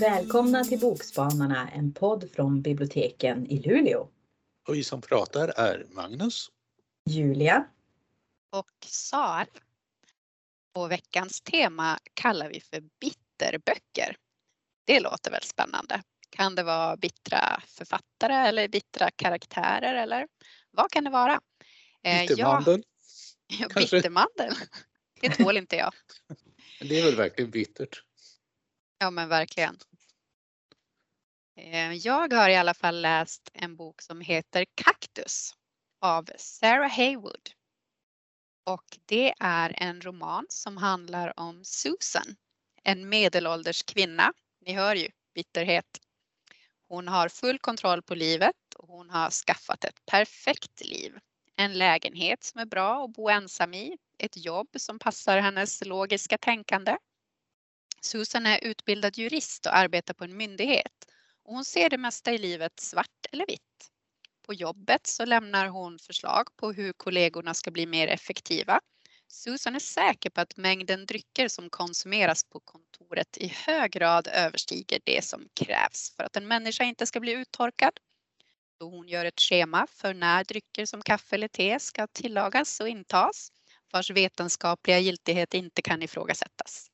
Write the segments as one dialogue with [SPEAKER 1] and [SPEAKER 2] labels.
[SPEAKER 1] Välkomna till Bokspanarna, en podd från biblioteken i Luleå.
[SPEAKER 2] Och vi som pratar är Magnus.
[SPEAKER 1] Julia.
[SPEAKER 3] Och Sara. Och veckans tema kallar vi för bitterböcker. Det låter väl spännande? Kan det vara bittra författare eller bittra karaktärer eller vad kan det vara?
[SPEAKER 2] Bittermandel?
[SPEAKER 3] Ja, bittermandel. Det tål inte jag.
[SPEAKER 2] Det är väl verkligen bittert.
[SPEAKER 3] Ja men verkligen. Eh, jag har i alla fall läst en bok som heter Kaktus av Sarah Haywood. Och det är en roman som handlar om Susan, en medelålders kvinna. Ni hör ju bitterhet. Hon har full kontroll på livet och hon har skaffat ett perfekt liv. En lägenhet som är bra att bo ensam i, ett jobb som passar hennes logiska tänkande. Susan är utbildad jurist och arbetar på en myndighet och hon ser det mesta i livet svart eller vitt. På jobbet så lämnar hon förslag på hur kollegorna ska bli mer effektiva. Susan är säker på att mängden drycker som konsumeras på kontoret i hög grad överstiger det som krävs för att en människa inte ska bli uttorkad. Så hon gör ett schema för när drycker som kaffe eller te ska tillagas och intas vars vetenskapliga giltighet inte kan ifrågasättas.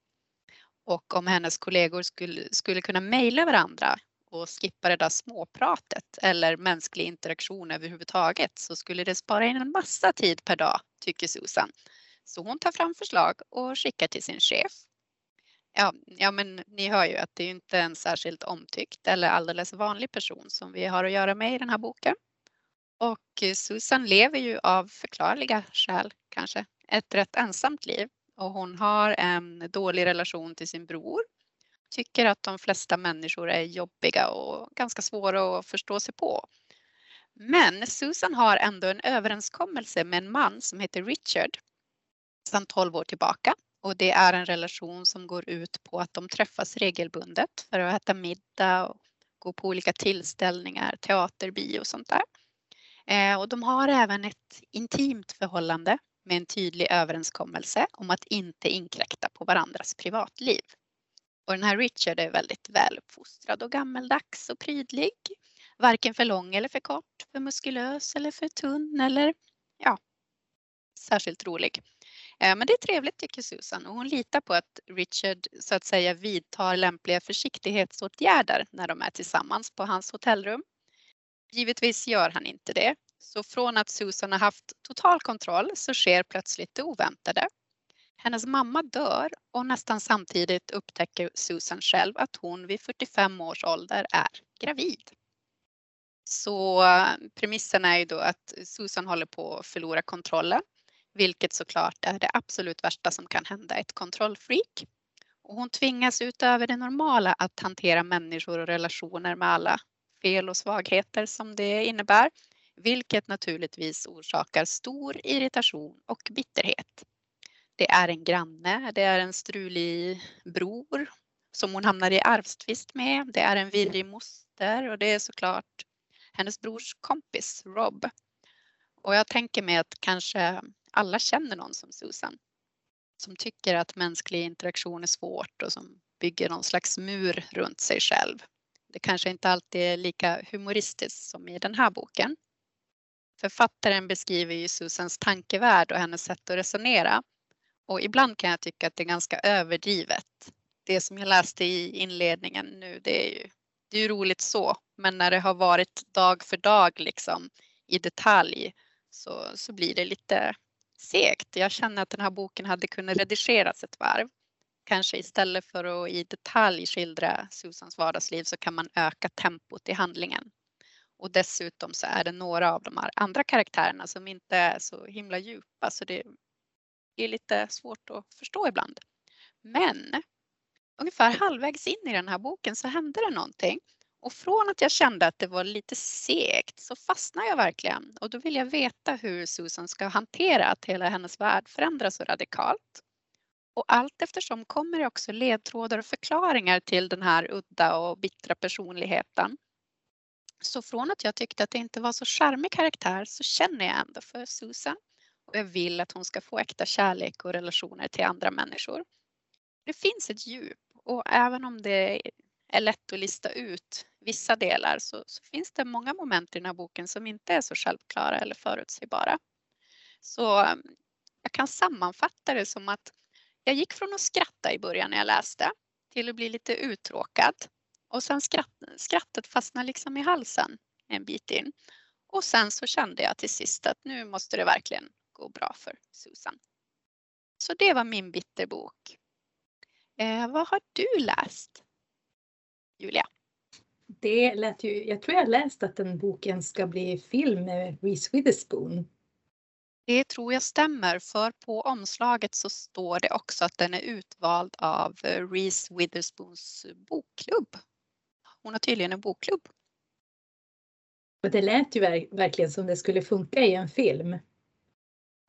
[SPEAKER 3] Och om hennes kollegor skulle, skulle kunna mejla varandra och skippa det där småpratet eller mänsklig interaktion överhuvudtaget så skulle det spara in en massa tid per dag, tycker Susan. Så hon tar fram förslag och skickar till sin chef. Ja, ja, men ni hör ju att det är inte en särskilt omtyckt eller alldeles vanlig person som vi har att göra med i den här boken. Och Susan lever ju av förklarliga skäl kanske ett rätt ensamt liv och hon har en dålig relation till sin bror tycker att de flesta människor är jobbiga och ganska svåra att förstå sig på. Men Susan har ändå en överenskommelse med en man som heter Richard sedan 12 år tillbaka och det är en relation som går ut på att de träffas regelbundet för att äta middag och gå på olika tillställningar, teater, bio och sånt där. Eh, och de har även ett intimt förhållande med en tydlig överenskommelse om att inte inkräkta på varandras privatliv. Och den här Richard är väldigt väluppfostrad och gammeldags och prydlig. Varken för lång eller för kort, för muskulös eller för tunn eller ja, särskilt rolig. Eh, men det är trevligt tycker Susan och hon litar på att Richard så att säga vidtar lämpliga försiktighetsåtgärder när de är tillsammans på hans hotellrum. Givetvis gör han inte det. Så från att Susan har haft total kontroll så sker plötsligt det oväntade. Hennes mamma dör och nästan samtidigt upptäcker Susan själv att hon vid 45 års ålder är gravid. Så eh, premissen är ju då att Susan håller på att förlora kontrollen, vilket såklart är det absolut värsta som kan hända ett kontrollfreak. Och hon tvingas utöver det normala att hantera människor och relationer med alla fel och svagheter som det innebär, vilket naturligtvis orsakar stor irritation och bitterhet. Det är en granne, det är en strulig bror som hon hamnar i arvstvist med. Det är en virrig moster och det är såklart hennes brors kompis Rob. Och jag tänker mig att kanske alla känner någon som Susan som tycker att mänsklig interaktion är svårt och som bygger någon slags mur runt sig själv. Det kanske inte alltid är lika humoristiskt som i den här boken. Författaren beskriver ju Susans tankevärld och hennes sätt att resonera och ibland kan jag tycka att det är ganska överdrivet. Det som jag läste i inledningen nu, det är ju, det är ju roligt så, men när det har varit dag för dag liksom i detalj så, så blir det lite segt. Jag känner att den här boken hade kunnat redigeras ett varv. Kanske istället för att i detalj skildra Susans vardagsliv så kan man öka tempot i handlingen. Och dessutom så är det några av de här andra karaktärerna som inte är så himla djupa så det är lite svårt att förstå ibland. Men ungefär halvvägs in i den här boken så hände det någonting. Och från att jag kände att det var lite segt så fastnade jag verkligen. Och då vill jag veta hur Susan ska hantera att hela hennes värld förändras så radikalt. Och allt eftersom kommer det också ledtrådar och förklaringar till den här udda och bittra personligheten. Så från att jag tyckte att det inte var så charmig karaktär så känner jag ändå för Susan och jag vill att hon ska få äkta kärlek och relationer till andra människor. Det finns ett djup och även om det är lätt att lista ut vissa delar så, så, finns det många moment i den här boken som inte är så självklara eller förutsägbara. Så mm, jag kan sammanfatta det som att jag gick från att skratta i början när jag läste till att bli lite uttråkad och sen skratt, skrattet fastnade liksom i halsen en bit in. Och sen så kände jag till sist att nu måste det verkligen gå bra för Susan. Så det var min bitterbok. Eh, vad har du läst? Julia?
[SPEAKER 1] Det lät ju, jag tror jag läst att den boken ska bli film med Reese Witherspoon.
[SPEAKER 3] Det tror jag stämmer för på omslaget så står det också att den är utvald av Reese Witherspoons bokklubb. Hon har tydligen en bokklubb.
[SPEAKER 1] Och det lät ju verkligen som det skulle funka i en film.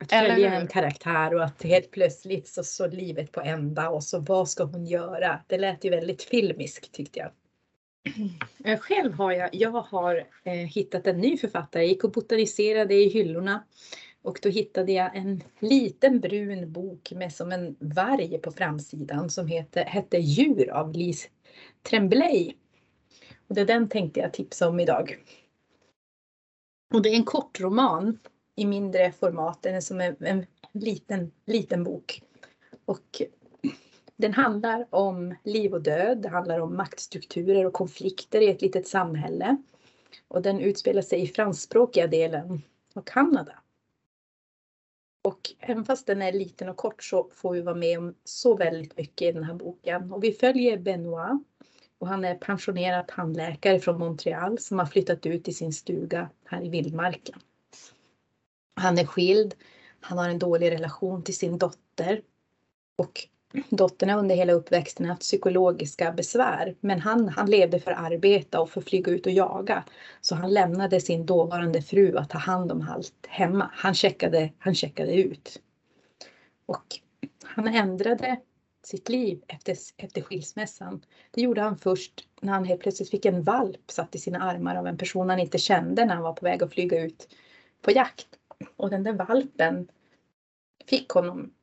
[SPEAKER 1] Att följa en karaktär och att helt plötsligt så står livet på ända och så vad ska hon göra? Det lät ju väldigt filmiskt tyckte jag. Eh, själv har jag, jag har eh, hittat en ny författare. Jag gick och botaniserade i hyllorna och då hittade jag en liten brun bok med som en varg på framsidan som heter, hette Djur av Lise Tremblay. Och det är den tänkte jag tipsa om idag. Och det är en kort roman i mindre format. Den är som en, en liten, liten bok. Och den handlar om liv och död. Det handlar om maktstrukturer och konflikter i ett litet samhälle. Och den utspelar sig i franskspråkiga delen av Kanada. Och även fast den är liten och kort så får vi vara med om så väldigt mycket i den här boken. Och vi följer Benoit och han är pensionerad tandläkare från Montreal som har flyttat ut i sin stuga här i vildmarken. Han är skild, han har en dålig relation till sin dotter och dottern har under hela uppväxten haft psykologiska besvär. Men han, han levde för att arbeta och för att flyga ut och jaga. Så han lämnade sin dåvarande fru att ta hand om allt hemma. Han checkade, han checkade ut. Och han ändrade sitt liv efter, efter skilsmässan. Det gjorde han först när han helt plötsligt fick en valp satt i sina armar av en person han inte kände när han var på väg att flyga ut på jakt. Och den där valpen fick honom,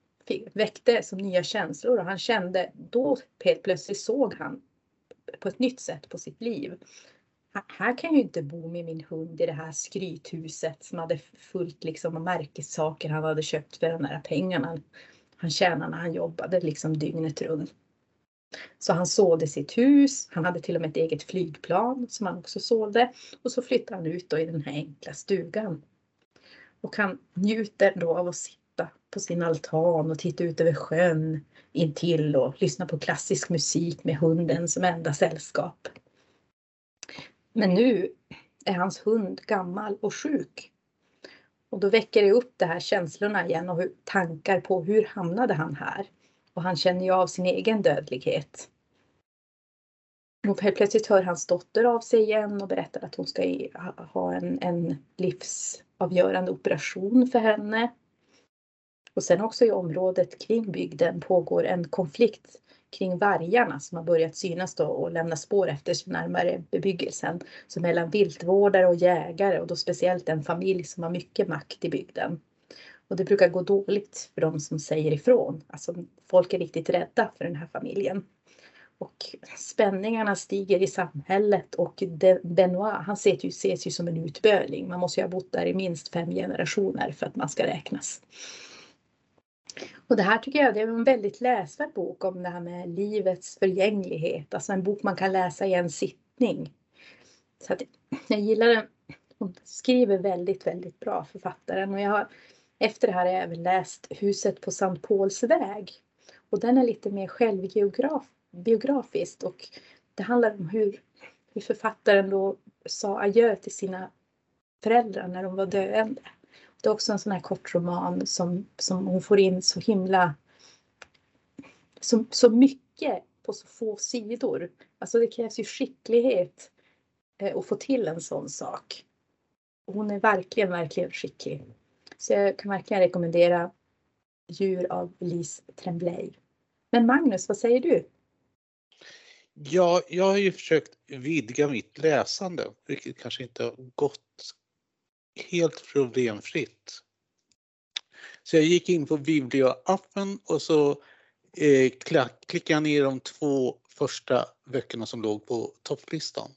[SPEAKER 1] väckte som nya känslor och han kände, då helt plötsligt såg han på ett nytt sätt på sitt liv. Här kan jag ju inte bo med min hund i det här skrythuset som hade fullt liksom av märkessaker han hade köpt för de där pengarna han tjänade när han jobbade liksom dygnet runt. Så han sålde sitt hus, han hade till och med ett eget flygplan som han också sålde och så flyttade han ut då i den här enkla stugan. Och han njuter då av att sitta sitta på sin altan och titta ut över sjön intill och lyssna på klassisk musik med hunden som enda sällskap. Men nu är hans hund gammal och sjuk och då väcker det upp de här känslorna igen och tankar på hur hamnade han här? Och han känner ju av sin egen dödlighet. Och helt plötsligt hör hans dotter av sig igen och berättar att hon ska ha en, en livsavgörande operation för henne. Och sen också i området kring bygden pågår en konflikt kring vargarna som har börjat synas då och lämna spår efter sig närmare bebyggelsen. Så mellan viltvårdare och jägare och då speciellt en familj som har mycket makt i bygden. Och det brukar gå dåligt för de som säger ifrån. Alltså folk är riktigt rädda för den här familjen. Och spänningarna stiger i samhället och Benoit han ses ju, ses ju som en utböling. Man måste ju ha bott där i minst fem generationer för att man ska räknas. Och det här tycker jag det är en väldigt läsvärd bok om det här med livets förgänglighet. Alltså en bok man kan läsa i en sittning. Så att jag gillar den. Hon skriver väldigt, väldigt bra författaren. Och jag har, efter det här har jag även läst Huset på Sankt Pauls väg. Och den är lite mer självbiografiskt och det handlar om hur, hur författaren då sa adjö till sina föräldrar när de var döende. Det är också en sån här kort roman som, som hon får in så himla så, så mycket på så få sidor. Alltså det krävs ju skicklighet eh, att få till en sån sak. hon är verkligen, verkligen skicklig. Så jag kan verkligen rekommendera Djur av Lise Tremblay. Men Magnus, vad säger du?
[SPEAKER 2] Ja, jag har ju försökt vidga mitt läsande, vilket kanske inte har gått helt problemfritt. Så jag gick in på Biblio-appen och så eh, klickade jag ner de två första böckerna som låg på topplistan.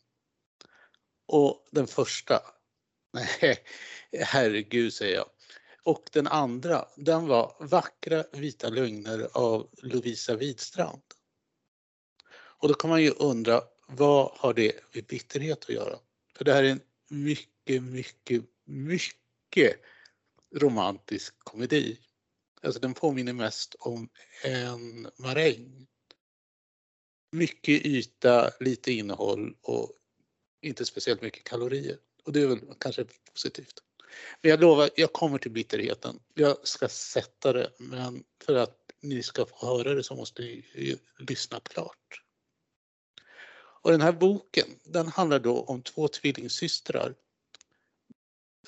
[SPEAKER 2] Och den första, nej herregud säger jag. Och den andra, den var Vackra vita lögner av Lovisa Widstrand. Och då kan man ju undra, vad har det med bitterhet att göra? För det här är en mycket, mycket, mycket romantisk komedi. Alltså den påminner mest om en maräng. Mycket yta, lite innehåll och inte speciellt mycket kalorier. Och det är väl kanske positivt. Men jag lovar, jag kommer till bitterheten. Jag ska sätta det, men för att ni ska få höra det så måste ni lyssna klart. Och den här boken, den handlar då om två tvillingsystrar.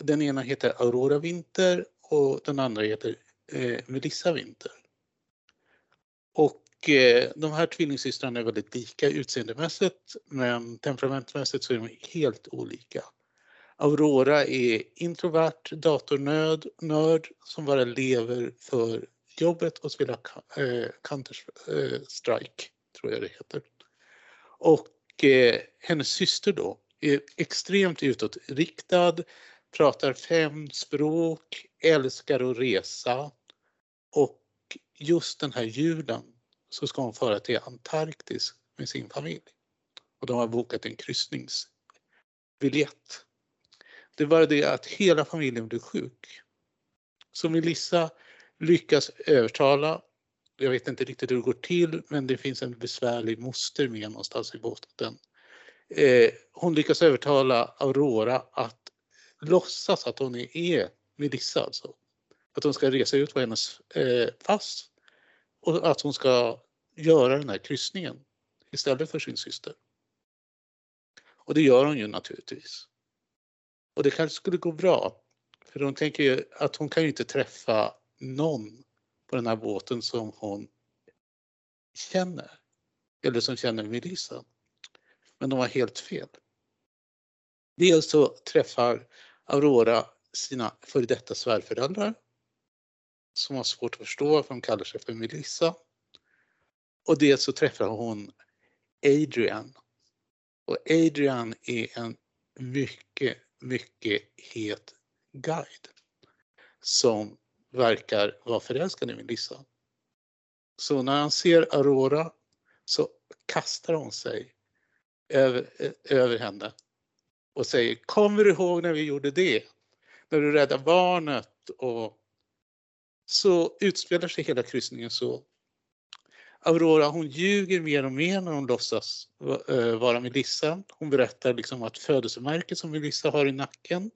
[SPEAKER 2] Den ena heter Aurora Winter och den andra heter eh, Melissa Winter. Och eh, de här tvillingsystrarna är väldigt lika utseendemässigt men temperamentmässigt så är de helt olika. Aurora är introvert datornörd nörd, som bara lever för jobbet och spelar eh, Counter-Strike, eh, tror jag det heter. Och eh, hennes syster då är extremt utåtriktad, pratar fem språk, älskar att resa och just den här julen så ska hon föra till Antarktis med sin familj. Och de har bokat en kryssningsbiljett. Det var det att hela familjen blev sjuk. Så Melissa lyckas övertala, jag vet inte riktigt hur det går till, men det finns en besvärlig moster med någonstans i båten. Eh, hon lyckas övertala Aurora att låtsas att hon är Melissa alltså. Att hon ska resa ut på hennes eh, pass och att hon ska göra den här kryssningen istället för sin syster. Och det gör hon ju naturligtvis. Och det kanske skulle gå bra. För hon tänker ju att hon kan ju inte träffa någon på den här båten som hon känner. Eller som känner Melissa. Men de har helt fel. Dels så träffar Aurora sina före detta svärföräldrar som har svårt att förstå varför de kallar sig för Melissa. Och dels så träffar hon Adrian. Och Adrian är en mycket, mycket het guide som verkar vara förälskad i Melissa. Så när han ser Aurora så kastar hon sig över, över henne och säger Kommer du ihåg när vi gjorde det? När du räddade barnet och så utspelar sig hela kryssningen så. Aurora hon ljuger mer och mer när hon låtsas eh, vara Melissa. Hon berättar liksom att födelsemärket som Melissa har i nacken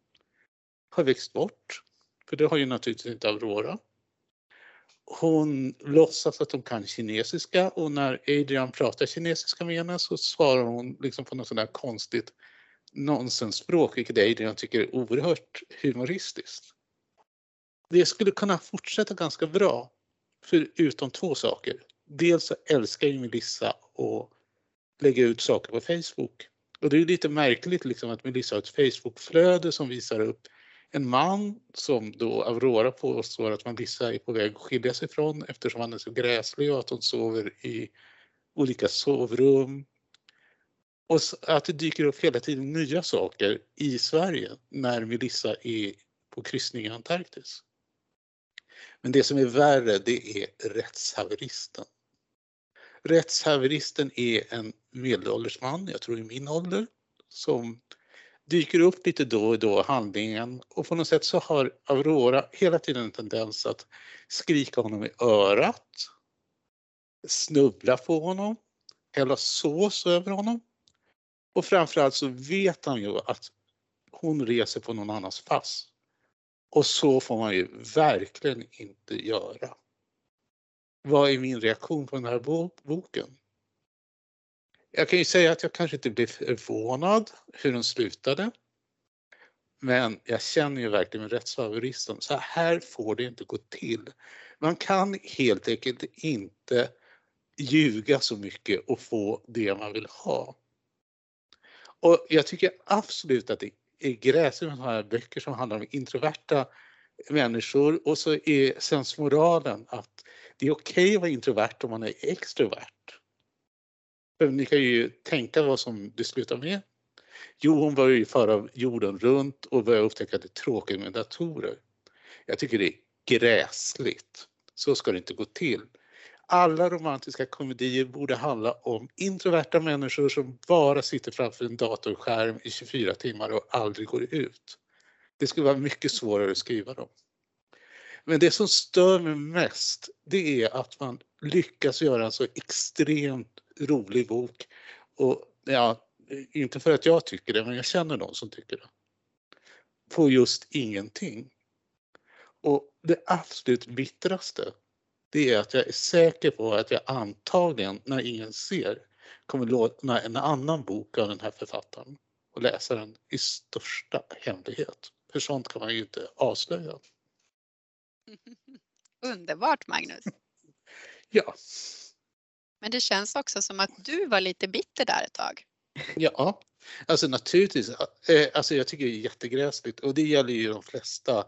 [SPEAKER 2] har växt bort. För det har ju naturligtvis inte Aurora. Hon låtsas att hon kan kinesiska och när Adrian pratar kinesiska med henne så svarar hon liksom på något sådär konstigt nonsensspråk, vilket jag tycker är oerhört humoristiskt. Det skulle kunna fortsätta ganska bra, förutom två saker. Dels så älskar ju Melissa att lägga ut saker på Facebook. Och det är lite märkligt liksom att Melissa har ett Facebookflöde som visar upp en man som då Aurora påstår att Melissa är på väg att skilja sig från eftersom han är så gräslig och att hon sover i olika sovrum och att det dyker upp hela tiden nya saker i Sverige när Melissa är på kryssning i Antarktis. Men det som är värre det är rättshaveristen. Rättshaveristen är en medelålders man, jag tror i min ålder, som dyker upp lite då och då i handlingen och på något sätt så har Aurora hela tiden en tendens att skrika honom i örat, snubbla på honom, hälla sås över honom och framförallt så vet han ju att hon reser på någon annans pass. Och så får man ju verkligen inte göra. Vad är min reaktion på den här boken? Jag kan ju säga att jag kanske inte blev förvånad hur den slutade. Men jag känner ju verkligen med rättshaveristen, så här får det inte gå till. Man kan helt enkelt inte ljuga så mycket och få det man vill ha. Och jag tycker absolut att det är gräsligt med här böcker som handlar om introverta människor och så är sensmoralen att det är okej okay att vara introvert om man är extrovert. För ni kan ju tänka vad som det slutar med. Jo, hon börjar ju föra jorden runt och börjar upptäcka att det är tråkigt med datorer. Jag tycker det är gräsligt. Så ska det inte gå till. Alla romantiska komedier borde handla om introverta människor som bara sitter framför en datorskärm i 24 timmar och aldrig går ut. Det skulle vara mycket svårare att skriva dem. Men det som stör mig mest, det är att man lyckas göra en så extremt rolig bok. Och ja, inte för att jag tycker det, men jag känner någon som tycker det. På just ingenting. Och det absolut bittraste, det är att jag är säker på att jag antagligen, när ingen ser, kommer låna en annan bok av den här författaren och läsa den i största hemlighet. För sånt kan man ju inte avslöja.
[SPEAKER 3] Underbart Magnus!
[SPEAKER 2] ja.
[SPEAKER 3] Men det känns också som att du var lite bitter där ett tag.
[SPEAKER 2] Ja, alltså naturligtvis. Eh, alltså jag tycker det är jättegräsligt och det gäller ju de flesta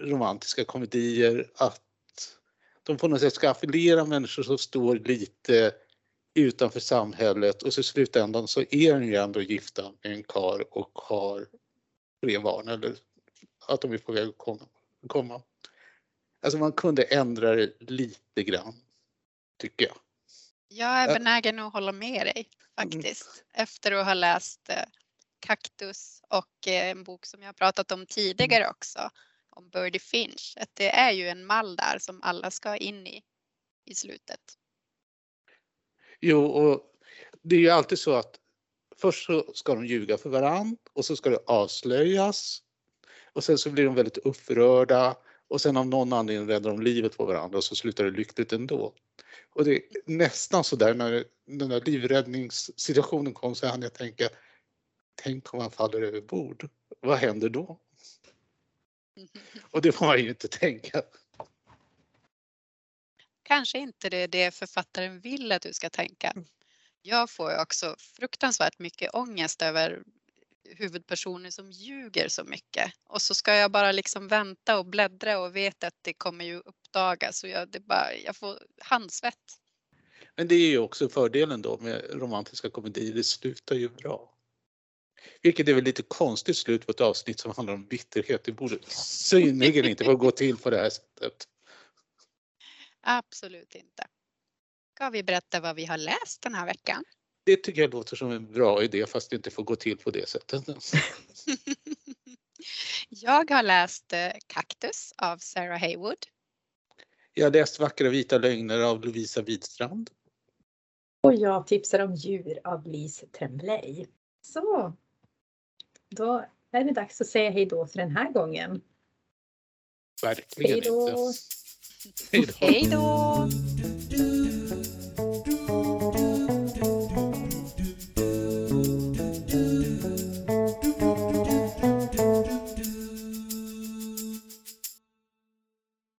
[SPEAKER 2] romantiska komedier att de på något sätt ska affiliera människor som står lite utanför samhället och så i slutändan så är de ju ändå gifta med en kar och har tre barn eller att de är på väg att komma. Alltså man kunde ändra det lite grann, tycker jag.
[SPEAKER 3] Jag är benägen att hålla med dig faktiskt mm. efter att ha läst eh, Kaktus och eh, en bok som jag pratat om tidigare mm. också om Birdie Finch. Att det är ju en mall där som alla ska in i i slutet.
[SPEAKER 2] Jo, och det är ju alltid så att först så ska de ljuga för varandra och så ska det avslöjas och sen så blir de väldigt upprörda och sen av någon anledning räddar de livet på varandra och så slutar det lyckligt ändå. Och det är nästan så där när den där livräddningssituationen kom så hann jag tänka, tänk om han faller över bord, vad händer då? Och det får man ju inte tänka.
[SPEAKER 3] Kanske inte det är det författaren vill att du ska tänka. Jag får också fruktansvärt mycket ångest över huvudpersoner som ljuger så mycket och så ska jag bara liksom vänta och bläddra och veta att det kommer ju uppdagas och jag, det bara, jag får handsvett.
[SPEAKER 2] Men det är ju också fördelen då med romantiska komedier, det slutar ju bra. Vilket är väl lite konstigt slut på ett avsnitt som handlar om bitterhet. Det borde synnerligen inte få gå till på det här sättet.
[SPEAKER 3] Absolut inte. Ska vi berätta vad vi har läst den här veckan?
[SPEAKER 2] Det tycker jag låter som en bra idé fast det inte får gå till på det sättet.
[SPEAKER 3] jag har läst Kaktus eh, av Sarah Haywood.
[SPEAKER 2] Jag har läst Vackra vita lögner av Lovisa Widstrand.
[SPEAKER 1] Och jag tipsar om Djur av Lise Tremblay. Så, då är det dags att säga hej då för den här gången.
[SPEAKER 2] Verkligen
[SPEAKER 1] hej då.
[SPEAKER 2] inte.
[SPEAKER 3] Hej då.